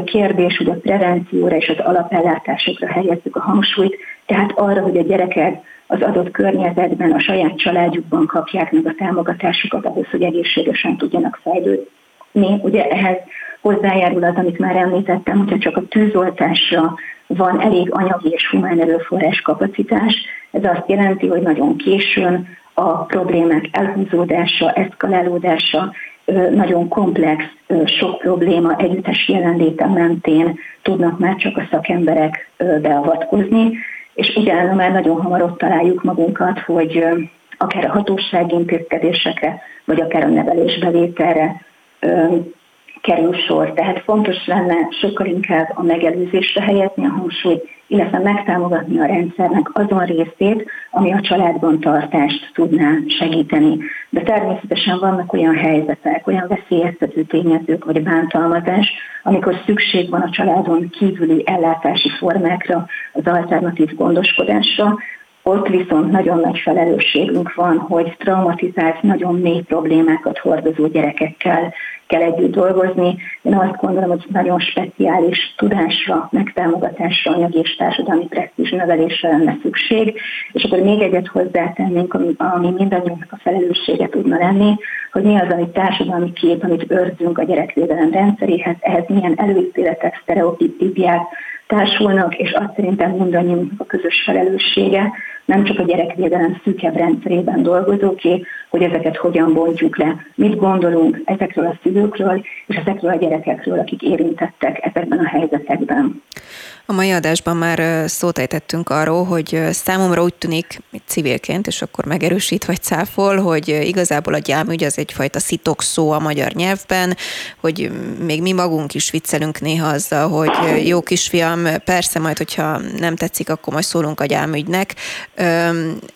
kérdés, hogy a prevencióra és az alapellátásokra helyezzük a hangsúlyt, tehát arra, hogy a gyerekek az adott környezetben, a saját családjukban kapják meg a támogatásukat ahhoz, hogy egészségesen tudjanak fejlődni. Ugye ehhez hozzájárul az, amit már említettem, hogyha csak a tűzoltásra van elég anyagi és humán erőforrás kapacitás, ez azt jelenti, hogy nagyon későn a problémák elhúzódása, eszkalálódása, nagyon komplex, sok probléma együttes jelenléte mentén tudnak már csak a szakemberek beavatkozni, és ugye már nagyon hamar ott találjuk magunkat, hogy akár a hatósági intézkedésekre, vagy akár a nevelésbevételre kerül sor. Tehát fontos lenne sokkal inkább a megelőzésre helyezni a hangsúlyt, illetve megtámogatni a rendszernek azon részét, ami a családban tartást tudná segíteni. De természetesen vannak olyan helyzetek, olyan veszélyeztető tényezők vagy bántalmazás, amikor szükség van a családon kívüli ellátási formákra, az alternatív gondoskodásra, ott viszont nagyon nagy felelősségünk van, hogy traumatizált, nagyon mély problémákat hordozó gyerekekkel kell együtt dolgozni. Én azt gondolom, hogy nagyon speciális tudásra, megtámogatásra, anyagi és társadalmi presztízs növelésre lenne szükség. És akkor még egyet hozzátennénk, ami, ami mindannyiunknak a felelőssége tudna lenni, hogy mi az, amit társadalmi kép, amit őrzünk a gyerekvédelem rendszeréhez, ehhez milyen előítéletek, sztereotípiák társulnak, és azt szerintem mindannyiunknak a közös felelőssége, nem csak a gyerekvédelem szűkebb rendszerében dolgozóké, hogy ezeket hogyan bontjuk le, mit gondolunk ezekről a szülőkről és ezekről a gyerekekről, akik érintettek ezekben a helyzetekben. A mai adásban már szót ejtettünk arról, hogy számomra úgy tűnik, civilként, és akkor megerősít vagy cáfol, hogy igazából a gyámügy az egyfajta szitok szó a magyar nyelvben, hogy még mi magunk is viccelünk néha azzal, hogy jó kisfiam, persze majd, hogyha nem tetszik, akkor majd szólunk a gyámügynek.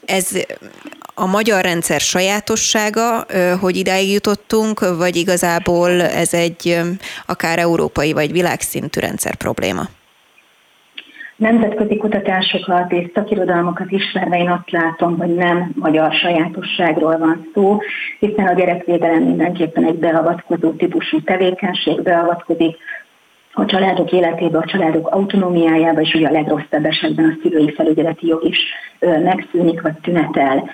Ez a magyar rendszer sajátossága, hogy idáig jutottunk, vagy igazából ez egy akár európai vagy világszintű rendszer probléma? Nemzetközi kutatásokat és szakirodalmakat ismerve én azt látom, hogy nem magyar sajátosságról van szó, hiszen a gyerekvédelem mindenképpen egy beavatkozó típusú tevékenység, beavatkozik a családok életébe, a családok autonómiájába, és ugye a legrosszabb esetben a szülői felügyeleti jog is megszűnik vagy tünetel.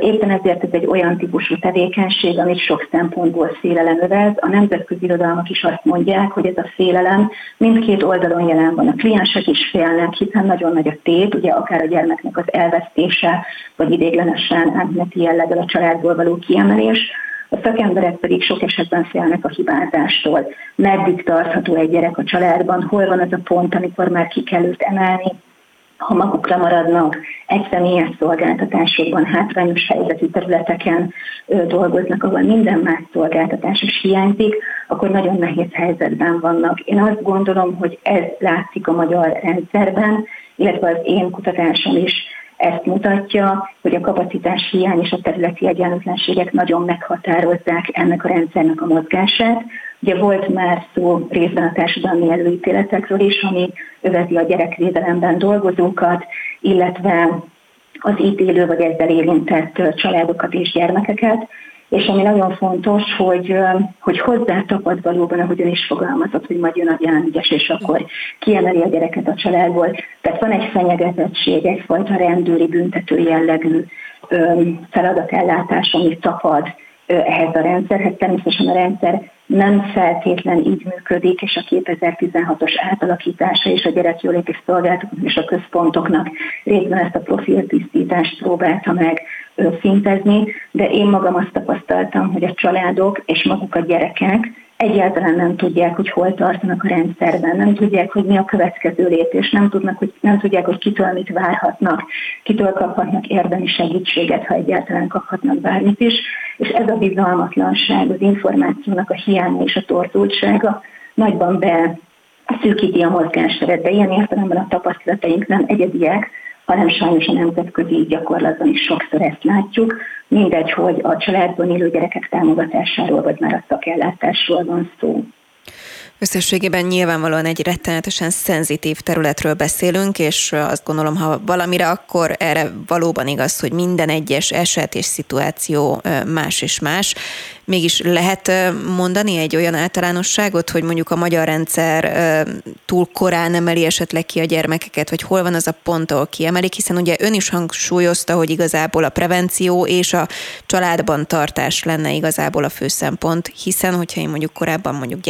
Éppen ezért ez egy olyan típusú tevékenység, amit sok szempontból félelem övez. A nemzetközi irodalmak is azt mondják, hogy ez a félelem mindkét oldalon jelen van. A kliensek is félnek, hiszen nagyon nagy a tét, ugye akár a gyermeknek az elvesztése, vagy idéglenesen átmeneti jelleggel a családból való kiemelés, a szakemberek pedig sok esetben félnek a hibázástól. Meddig tartható egy gyerek a családban, hol van az a pont, amikor már ki kell őt emelni, ha magukra maradnak, egy személyes szolgáltatásokban, hátrányos helyzetű területeken dolgoznak, ahol minden más szolgáltatás is hiányzik, akkor nagyon nehéz helyzetben vannak. Én azt gondolom, hogy ez látszik a magyar rendszerben, illetve az én kutatásom is ezt mutatja, hogy a kapacitás hiány és a területi egyenlőtlenségek nagyon meghatározzák ennek a rendszernek a mozgását. Ugye volt már szó részben a társadalmi előítéletekről is, ami öveti a gyerekvédelemben dolgozókat, illetve az ítélő vagy ezzel érintett családokat és gyermekeket és ami nagyon fontos, hogy, hogy hozzá tapad valóban, ahogyan is fogalmazott, hogy majd jön a gyámügyes, és akkor kiemeli a gyereket a családból. Tehát van egy fenyegetettség, egyfajta rendőri büntető jellegű feladatellátás, ami tapad ehhez a rendszerhez. Természetesen a rendszer nem feltétlen így működik, és a 2016-os átalakítása és a gyerekjóléti szolgálatok és a központoknak részben ezt a profiltisztítást próbálta meg szintezni, de én magam azt tapasztaltam, hogy a családok és maguk a gyerekek egyáltalán nem tudják, hogy hol tartanak a rendszerben, nem tudják, hogy mi a következő lépés, nem, tudnak, hogy, nem tudják, hogy kitől mit várhatnak, kitől kaphatnak érdemi segítséget, ha egyáltalán kaphatnak bármit is, és ez a bizalmatlanság, az információnak a hiánya és a torzultsága nagyban be szűkíti a mozgásteret, de ilyen értelemben a tapasztalataink nem egyediek, hanem sajnos a nemzetközi gyakorlatban is sokszor ezt látjuk. Mindegy, hogy a családban élő gyerekek támogatásáról, vagy már a szakellátásról van szó. Összességében nyilvánvalóan egy rettenetesen szenzitív területről beszélünk, és azt gondolom, ha valamire, akkor erre valóban igaz, hogy minden egyes eset és szituáció más és más. mégis lehet mondani egy olyan általánosságot, hogy mondjuk a magyar rendszer túl korán emeli esetleg ki a gyermekeket, vagy hol van az a pont, ahol kiemelik, hiszen ugye ön is hangsúlyozta, hogy igazából a prevenció és a családban tartás lenne igazából a fő szempont, hiszen hogyha én mondjuk korábban mondjuk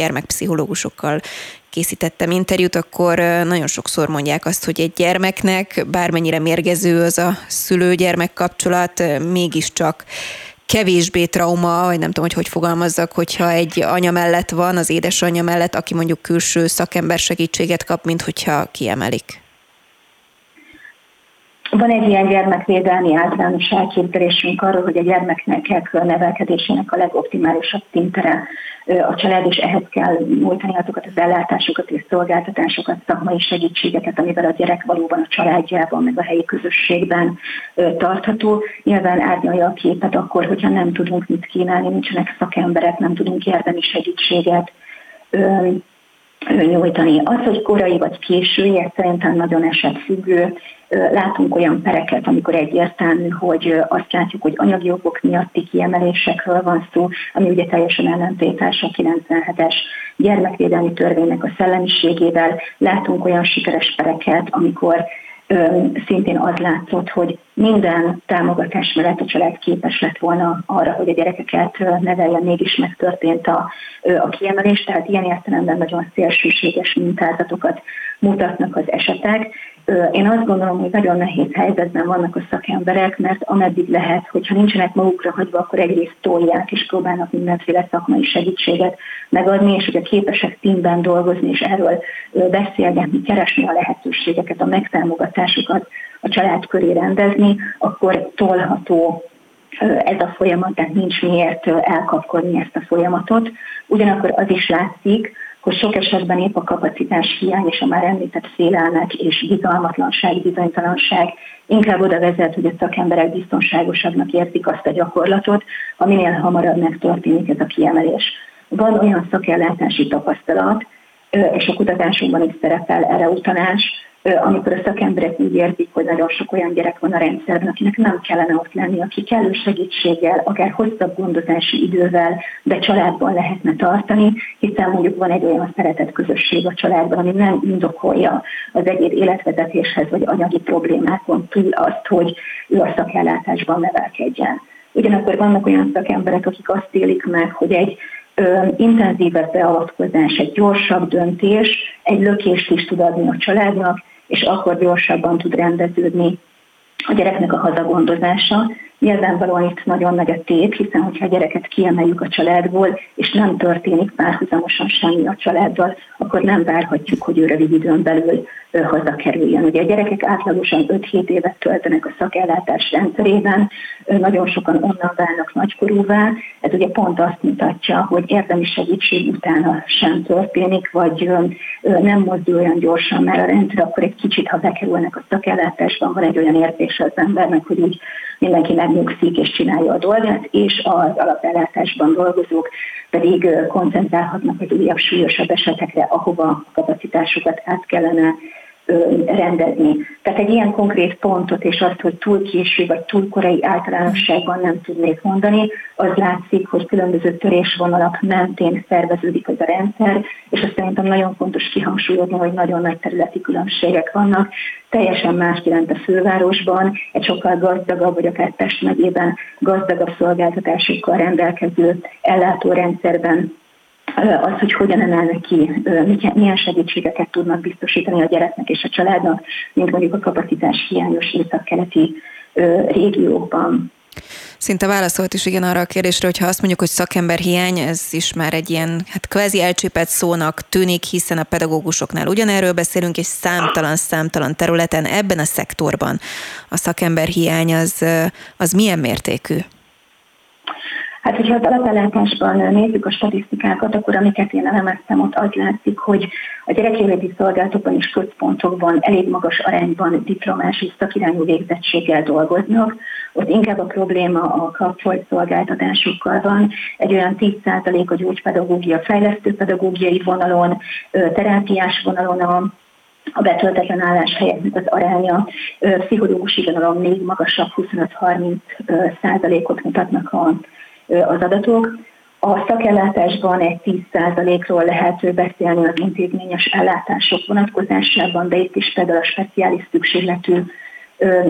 gyermekpszichológusokkal készítettem interjút, akkor nagyon sokszor mondják azt, hogy egy gyermeknek bármennyire mérgező az a szülő-gyermek kapcsolat, mégiscsak kevésbé trauma, vagy nem tudom, hogy hogy fogalmazzak, hogyha egy anya mellett van, az édesanyja mellett, aki mondjuk külső szakember segítséget kap, mint hogyha kiemelik. Van egy ilyen gyermekvédelmi általános elképzelésünk arról, hogy a gyermeknek a nevelkedésének a legoptimálisabb szintere a család, és ehhez kell nyújtani azokat az ellátásokat és szolgáltatásokat, szakmai segítségeket, amivel a gyerek valóban a családjában, meg a helyi közösségben tartható. Nyilván árnyalja a képet akkor, hogyha nem tudunk mit kínálni, nincsenek szakemberek, nem tudunk érdemi segítséget nyújtani. Az, hogy korai vagy késői, ez szerintem nagyon esetfüggő. Látunk olyan pereket, amikor egyértelmű, hogy azt látjuk, hogy anyagi okok miatti kiemelésekről van szó, ami ugye teljesen ellentétes a 97-es gyermekvédelmi törvénynek a szellemiségével. Látunk olyan sikeres pereket, amikor szintén az látszott, hogy minden támogatás mellett a család képes lett volna arra, hogy a gyerekeket nevelje, mégis megtörtént a, a kiemelés, tehát ilyen értelemben nagyon szélsőséges mintázatokat mutatnak az esetek. Én azt gondolom, hogy nagyon nehéz helyzetben vannak a szakemberek, mert ameddig lehet, hogyha nincsenek magukra hagyva, akkor egyrészt tolják és próbálnak mindenféle szakmai segítséget megadni, és hogyha képesek teamben dolgozni és erről beszélgetni, keresni a lehetőségeket, a megtámogatásokat a család köré rendezni, akkor tolható ez a folyamat, tehát nincs miért elkapkodni ezt a folyamatot. Ugyanakkor az is látszik, hogy sok esetben épp a kapacitás hiány és a már említett félelmek és bizalmatlanság, bizonytalanság inkább oda vezet, hogy a szakemberek biztonságosabbnak értik azt a gyakorlatot, ha minél hamarabb megtörténik ez a kiemelés. Van olyan szakellátási tapasztalat, és a kutatásokban is szerepel erre utalás, amikor a szakemberek úgy érzik, hogy nagyon sok olyan gyerek van a rendszerben, akinek nem kellene ott lenni, aki kellő segítséggel, akár hosszabb gondozási idővel, de családban lehetne tartani, hiszen mondjuk van egy olyan szeretett közösség a családban, ami nem indokolja az egyéb életvezetéshez vagy anyagi problémákon túl azt, hogy ő a szakellátásban nevelkedjen. Ugyanakkor vannak olyan szakemberek, akik azt élik meg, hogy egy intenzívebb beavatkozás, egy gyorsabb döntés, egy lökést is tud adni a családnak, és akkor gyorsabban tud rendeződni a gyereknek a hazagondozása. Nyilvánvalóan itt nagyon nagy a tét, hiszen hogyha a gyereket kiemeljük a családból, és nem történik párhuzamosan semmi a családdal, akkor nem várhatjuk, hogy ő rövid időn belül hazakerüljön. Ugye a gyerekek átlagosan 5-7 évet töltenek a szakellátás rendszerében, nagyon sokan onnan válnak nagykorúvá. Ez ugye pont azt mutatja, hogy érdemi segítség utána sem történik, vagy nem mozdul olyan gyorsan már a rendszer, akkor egy kicsit, ha bekerülnek a szakellátásban, van egy olyan érzése az embernek, hogy úgy mindenki megnyugszik és csinálja a dolgát, és az alapellátásban dolgozók pedig koncentrálhatnak az újabb súlyosabb esetekre, ahova a kapacitásukat át kellene rendezni. Tehát egy ilyen konkrét pontot és azt, hogy túl késő vagy túl korai általánosságban nem tudnék mondani, az látszik, hogy különböző törésvonalak mentén szerveződik az a rendszer, és azt szerintem nagyon fontos kihangsúlyozni, hogy nagyon nagy területi különbségek vannak. Teljesen más jelent a fővárosban, egy sokkal gazdagabb, vagy akár Pest megyében gazdagabb szolgáltatásokkal rendelkező ellátórendszerben az, hogy hogyan emelnek ki, milyen segítségeket tudnak biztosítani a gyereknek és a családnak, mint mondjuk a kapacitás hiányos észak-keleti régiókban. Szinte válaszolt is igen arra a kérdésre, hogy ha azt mondjuk, hogy szakember hiány, ez is már egy ilyen hát kvázi elcsépelt szónak tűnik, hiszen a pedagógusoknál ugyanerről beszélünk, és számtalan-számtalan területen ebben a szektorban a szakember hiány az, az milyen mértékű? Hát, hogyha az alapellátásban nézzük a statisztikákat, akkor amiket én elemeztem, ott az látszik, hogy a gyerekjóléti szolgálatokban és központokban elég magas arányban diplomás és szakirányú végzettséggel dolgoznak. Ott inkább a probléma a kapcsolt szolgáltatásokkal van. Egy olyan 10% a gyógypedagógia, fejlesztő pedagógiai vonalon, terápiás vonalon a a betöltetlen álláshelyeknek az aránya pszichológusi vonalon még magasabb, 25-30 százalékot mutatnak a az adatok. A szakellátásban egy 10%-ról lehet beszélni az intézményes ellátások vonatkozásában, de itt is például a speciális szükségletű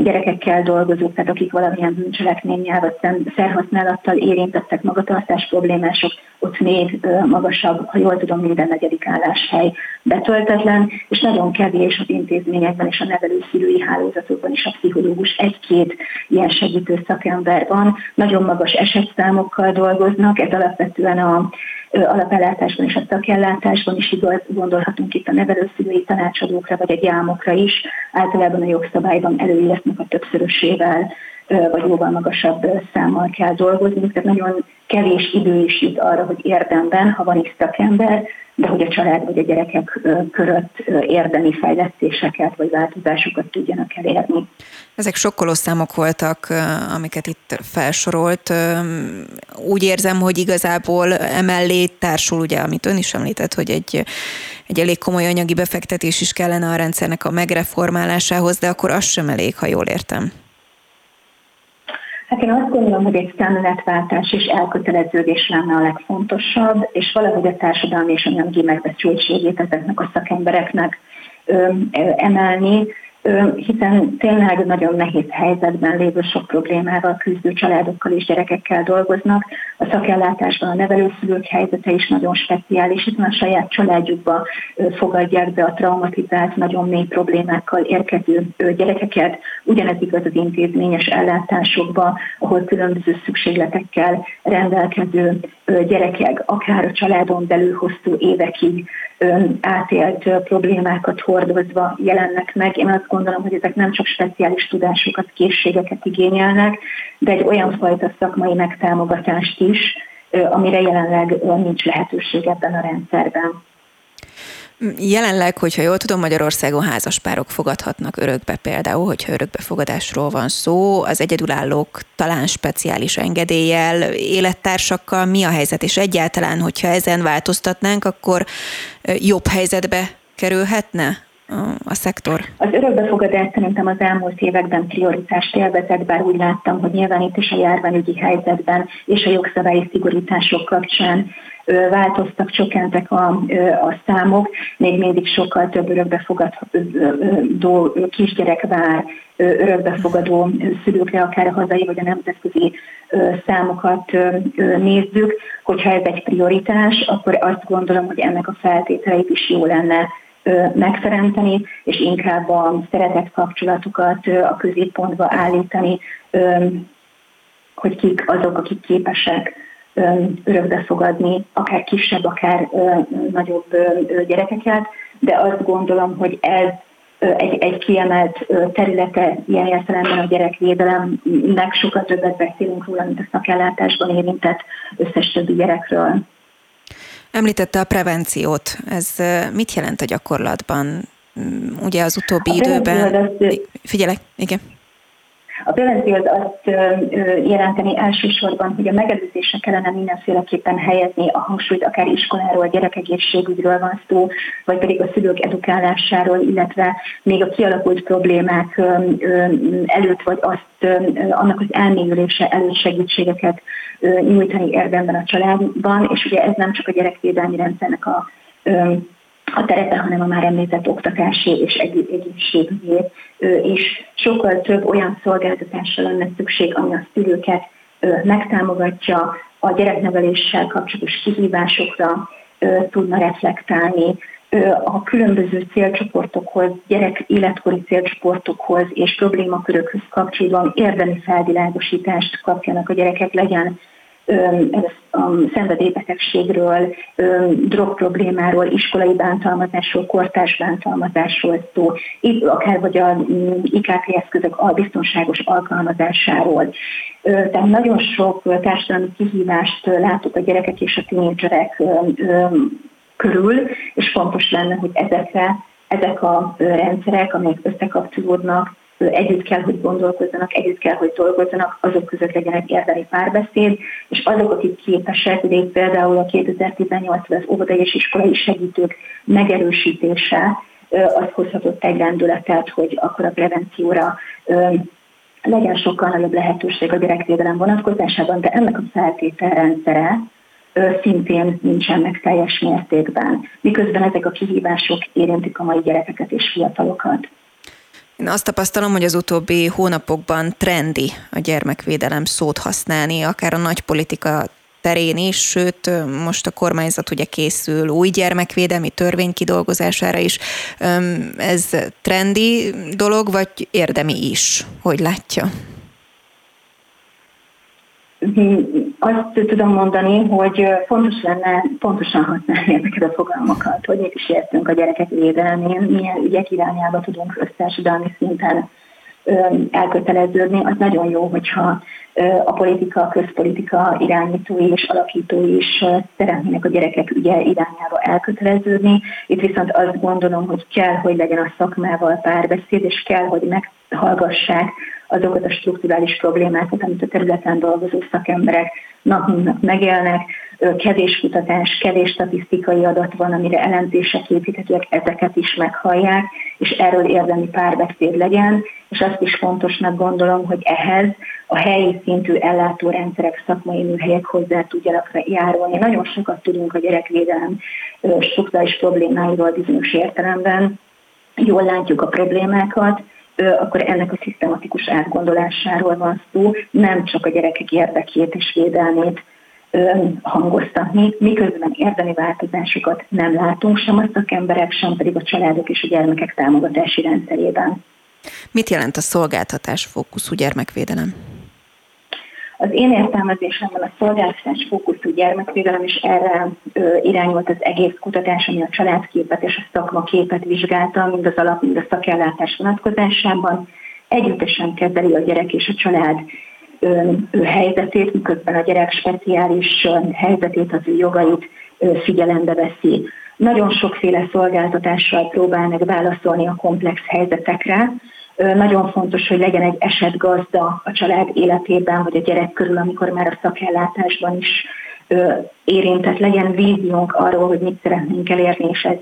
gyerekekkel dolgozók, tehát akik valamilyen bűncselekménnyel vagy szerhasználattal érintettek, magatartás problémások, ott még magasabb, ha jól tudom, minden negyedik álláshely betöltetlen, és nagyon kevés az intézményekben és a nevelőszülői hálózatokban is a pszichológus egy-két ilyen segítő szakember van. Nagyon magas esetszámokkal dolgoznak, ez alapvetően a alapellátásban és a szakellátásban is igaz, gondolhatunk itt a nevelőszülői tanácsadókra vagy a gyámokra is. Általában a jogszabályban előírásnak a többszörösével vagy jóval magasabb számmal kell dolgozni, tehát nagyon kevés idő is jut arra, hogy érdemben, ha van is szakember, de hogy a család vagy a gyerekek körött érdemi fejlesztéseket vagy változásokat tudjanak elérni. Ezek sokkoló számok voltak, amiket itt felsorolt. Úgy érzem, hogy igazából emellé társul, ugye, amit ön is említett, hogy egy, egy elég komoly anyagi befektetés is kellene a rendszernek a megreformálásához, de akkor az sem elég, ha jól értem. Hát én azt gondolom, hogy egy szemléletváltás és elköteleződés lenne a legfontosabb, és valahogy a társadalmi és anyagi megbecsültségét ezeknek a szakembereknek emelni, hiszen tényleg nagyon nehéz helyzetben lévő sok problémával küzdő családokkal és gyerekekkel dolgoznak. A szakellátásban a nevelőszülők helyzete is nagyon speciális, hiszen a saját családjukba fogadják be a traumatizált, nagyon mély problémákkal érkező gyerekeket. Ugyanez igaz az intézményes ellátásokba, ahol különböző szükségletekkel rendelkező gyerekek, akár a családon belül hosszú évekig átélt problémákat hordozva jelennek meg. Én azt gondolom, hogy ezek nem csak speciális tudásokat, készségeket igényelnek, de egy olyan fajta szakmai megtámogatást is, amire jelenleg nincs lehetőség ebben a rendszerben. Jelenleg, hogyha jól tudom, Magyarországon házaspárok fogadhatnak örökbe például, hogyha örökbefogadásról van szó, az egyedülállók talán speciális engedéllyel, élettársakkal. Mi a helyzet, és egyáltalán, hogyha ezen változtatnánk, akkor jobb helyzetbe kerülhetne a szektor? Az örökbefogadás szerintem az elmúlt években prioritást élvezett, bár úgy láttam, hogy nyilván itt is a járványügyi helyzetben és a jogszabályi szigorítások kapcsán változtak, csökkentek a, a számok, még mindig sokkal több örökbefogadó kisgyerek vár örökbefogadó szülőkre, akár a hazai vagy a nemzetközi számokat nézzük. Hogyha ez egy prioritás, akkor azt gondolom, hogy ennek a feltételeit is jó lenne megteremteni, és inkább a szeretett kapcsolatokat a középpontba állítani, hogy kik azok, akik képesek örökbe fogadni, akár kisebb, akár nagyobb gyerekeket, de azt gondolom, hogy ez egy, egy kiemelt területe ilyen értelemben a gyerekvédelemnek sokkal többet beszélünk róla, mint a szakellátásban érintett összes többi gyerekről. Említette a prevenciót. Ez mit jelent a gyakorlatban? Mm, ugye az utóbbi a időben... Az... Figyelek, igen. A prevenció az azt jelenteni elsősorban, hogy a megelőzésre kellene mindenféleképpen helyezni a hangsúlyt, akár iskoláról, gyerekegészségügyről van szó, vagy pedig a szülők edukálásáról, illetve még a kialakult problémák előtt, vagy azt annak az elmélyülése előtt segítségeket nyújtani érdemben a családban, és ugye ez nem csak a gyerekvédelmi rendszernek a a terepe, hanem a már említett oktatási és egészségügyi, és sokkal több olyan szolgáltatásra lenne szükség, ami a szülőket megtámogatja, a gyerekneveléssel kapcsolatos kihívásokra tudna reflektálni, a különböző célcsoportokhoz, gyerek életkori célcsoportokhoz és problémakörökhöz kapcsolódóan érdemi felvilágosítást kapjanak a gyerekek, legyen a szenvedélybetegségről, drog problémáról, iskolai bántalmazásról, kortárs bántalmazásról szó, itt akár vagy a mm, IKT eszközök a biztonságos alkalmazásáról. Tehát nagyon sok társadalmi kihívást látok a gyerekek és a tínédzserek körül, és fontos lenne, hogy ezekre ezek a rendszerek, amelyek összekapcsolódnak, együtt kell, hogy gondolkozzanak, együtt kell, hogy dolgozzanak, azok között legyen egy érdemi párbeszéd, és azok, akik képesek, ugye például a 2018 az óvodai és iskolai segítők megerősítése, az hozhatott egy lendületet, hogy akkor a prevencióra legyen sokkal nagyobb lehetőség a gyerekvédelem vonatkozásában, de ennek a feltételrendszere szintén nincsenek teljes mértékben, miközben ezek a kihívások érintik a mai gyerekeket és fiatalokat. Én azt tapasztalom, hogy az utóbbi hónapokban trendi a gyermekvédelem szót használni, akár a nagy politika terén is, sőt, most a kormányzat ugye készül új gyermekvédelmi törvény kidolgozására is. Ez trendi dolog, vagy érdemi is? Hogy látja? Azt tudom mondani, hogy fontos lenne pontosan használni ezeket a fogalmakat, hogy mit is értünk a gyerekek védelmén, milyen ügyek irányába tudunk össztársadalmi szinten elköteleződni. Az nagyon jó, hogyha a politika, a közpolitika irányítói és alakítói is szeretnének a gyerekek ügye irányába elköteleződni. Itt viszont azt gondolom, hogy kell, hogy legyen a szakmával párbeszéd, és kell, hogy meghallgassák azokat a strukturális problémákat, amit a területen dolgozó szakemberek nap mint nap megélnek, kevés kutatás, kevés statisztikai adat van, amire elemzések építhetőek, ezeket is meghallják, és erről érdemi párbeszéd legyen, és azt is fontosnak gondolom, hogy ehhez a helyi szintű ellátórendszerek, szakmai műhelyek hozzá tudjanak járulni. Nagyon sokat tudunk a gyerekvédelem struktúrális problémáiról bizonyos értelemben, jól látjuk a problémákat, akkor ennek a szisztematikus átgondolásáról van szó, nem csak a gyerekek érdekét és védelmét hangoztatni, miközben érdemi változásokat nem látunk sem a szakemberek, sem pedig a családok és a gyermekek támogatási rendszerében. Mit jelent a szolgáltatás fókuszú gyermekvédelem? Az én értelmezésemben a szolgáltatás fókuszú gyermekvédelem is erre ö, irányult az egész kutatás, ami a családképet és a szakmaképet vizsgálta, mind az alap, mind a szakellátás vonatkozásában. Együttesen kezeli a gyerek és a család ö, ő helyzetét, miközben a gyerek speciális helyzetét, az ő jogait ö, figyelembe veszi. Nagyon sokféle szolgáltatással próbál meg válaszolni a komplex helyzetekre, nagyon fontos, hogy legyen egy esetgazda a család életében, vagy a gyerek körül, amikor már a szakellátásban is érintett, legyen víziónk arról, hogy mit szeretnénk elérni, és ez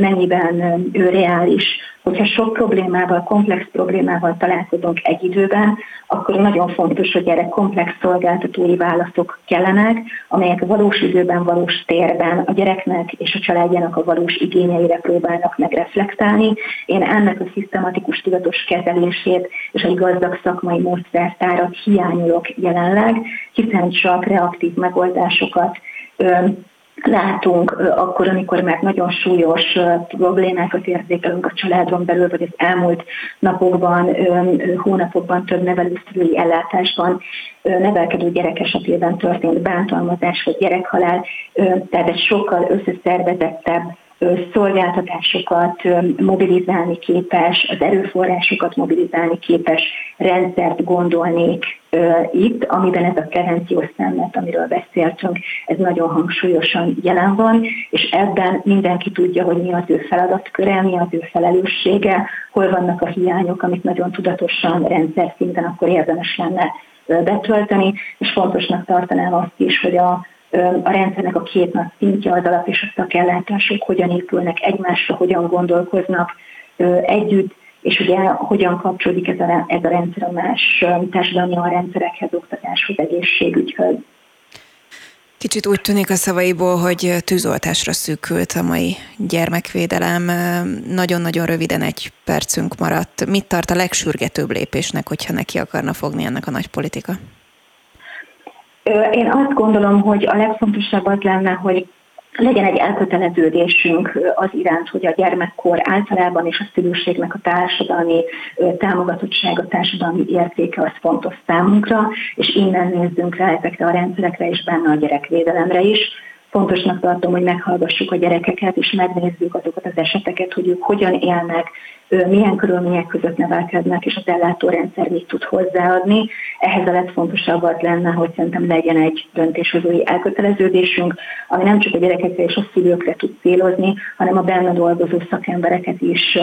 mennyiben ő reális. Hogyha sok problémával, komplex problémával találkozunk egy időben, akkor nagyon fontos, hogy erre komplex szolgáltatói válaszok kellenek, amelyek valós időben, valós térben a gyereknek és a családjának a valós igényeire próbálnak megreflektálni. Én ennek a szisztematikus tudatos kezelését és egy gazdag szakmai módszertárat hiányolok jelenleg, hiszen csak reaktív megoldásokat látunk akkor, amikor már nagyon súlyos problémákat érzékelünk a családon belül, vagy az elmúlt napokban, hónapokban több nevelőszülői ellátásban nevelkedő gyerek esetében történt bántalmazás vagy gyerekhalál, tehát egy sokkal összeszervezettebb szolgáltatásokat mobilizálni képes, az erőforrásokat mobilizálni képes rendszert gondolnék itt, amiben ez a prevenciós szemlet, amiről beszéltünk, ez nagyon hangsúlyosan jelen van, és ebben mindenki tudja, hogy mi az ő feladatköre, mi az ő felelőssége, hol vannak a hiányok, amit nagyon tudatosan rendszer szinten akkor érdemes lenne betölteni, és fontosnak tartanám azt is, hogy a a rendszernek a két nagy szintje, az alap és a szakellátások hogyan épülnek egymásra, hogyan gondolkoznak együtt, és ugye hogyan kapcsolódik ez a, ez a rendszer a más társadalmi rendszerekhez, oktatáshoz, egészségügyhöz. Kicsit úgy tűnik a szavaiból, hogy tűzoltásra szűkült a mai gyermekvédelem. Nagyon-nagyon röviden egy percünk maradt. Mit tart a legsürgetőbb lépésnek, hogyha neki akarna fogni ennek a nagy politika? Én azt gondolom, hogy a legfontosabb az lenne, hogy legyen egy elköteleződésünk az iránt, hogy a gyermekkor általában és a szülőségnek a társadalmi támogatottsága, társadalmi értéke az fontos számunkra, és innen nézzünk rá ezekre a rendszerekre és benne a gyerekvédelemre is fontosnak tartom, hogy meghallgassuk a gyerekeket, és megnézzük azokat az eseteket, hogy ők hogyan élnek, milyen körülmények között nevelkednek, és az ellátórendszer mit tud hozzáadni. Ehhez a legfontosabb az lenne, hogy szerintem legyen egy döntéshozói elköteleződésünk, ami nem csak a gyerekekre és a szülőkre tud célozni, hanem a benne dolgozó szakembereket is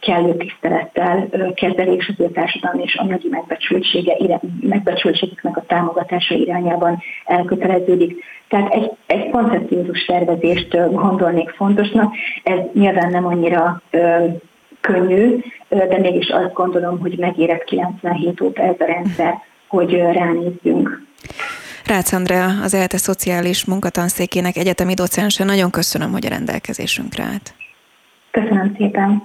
kellő tisztelettel kezeli, és az ő társadalmi és anyagi megbecsültsége, megbecsültségüknek a támogatása irányában elköteleződik. Tehát egy, egy koncepciózus tervezést gondolnék fontosnak. Ez nyilván nem annyira könnyű, de mégis azt gondolom, hogy megérett 97 óta ez a rendszer, hogy ránézzünk. Rácz Andrea, az ELTE Szociális Munkatanszékének egyetemi docense, nagyon köszönöm, hogy a rendelkezésünkre állt. Köszönöm szépen.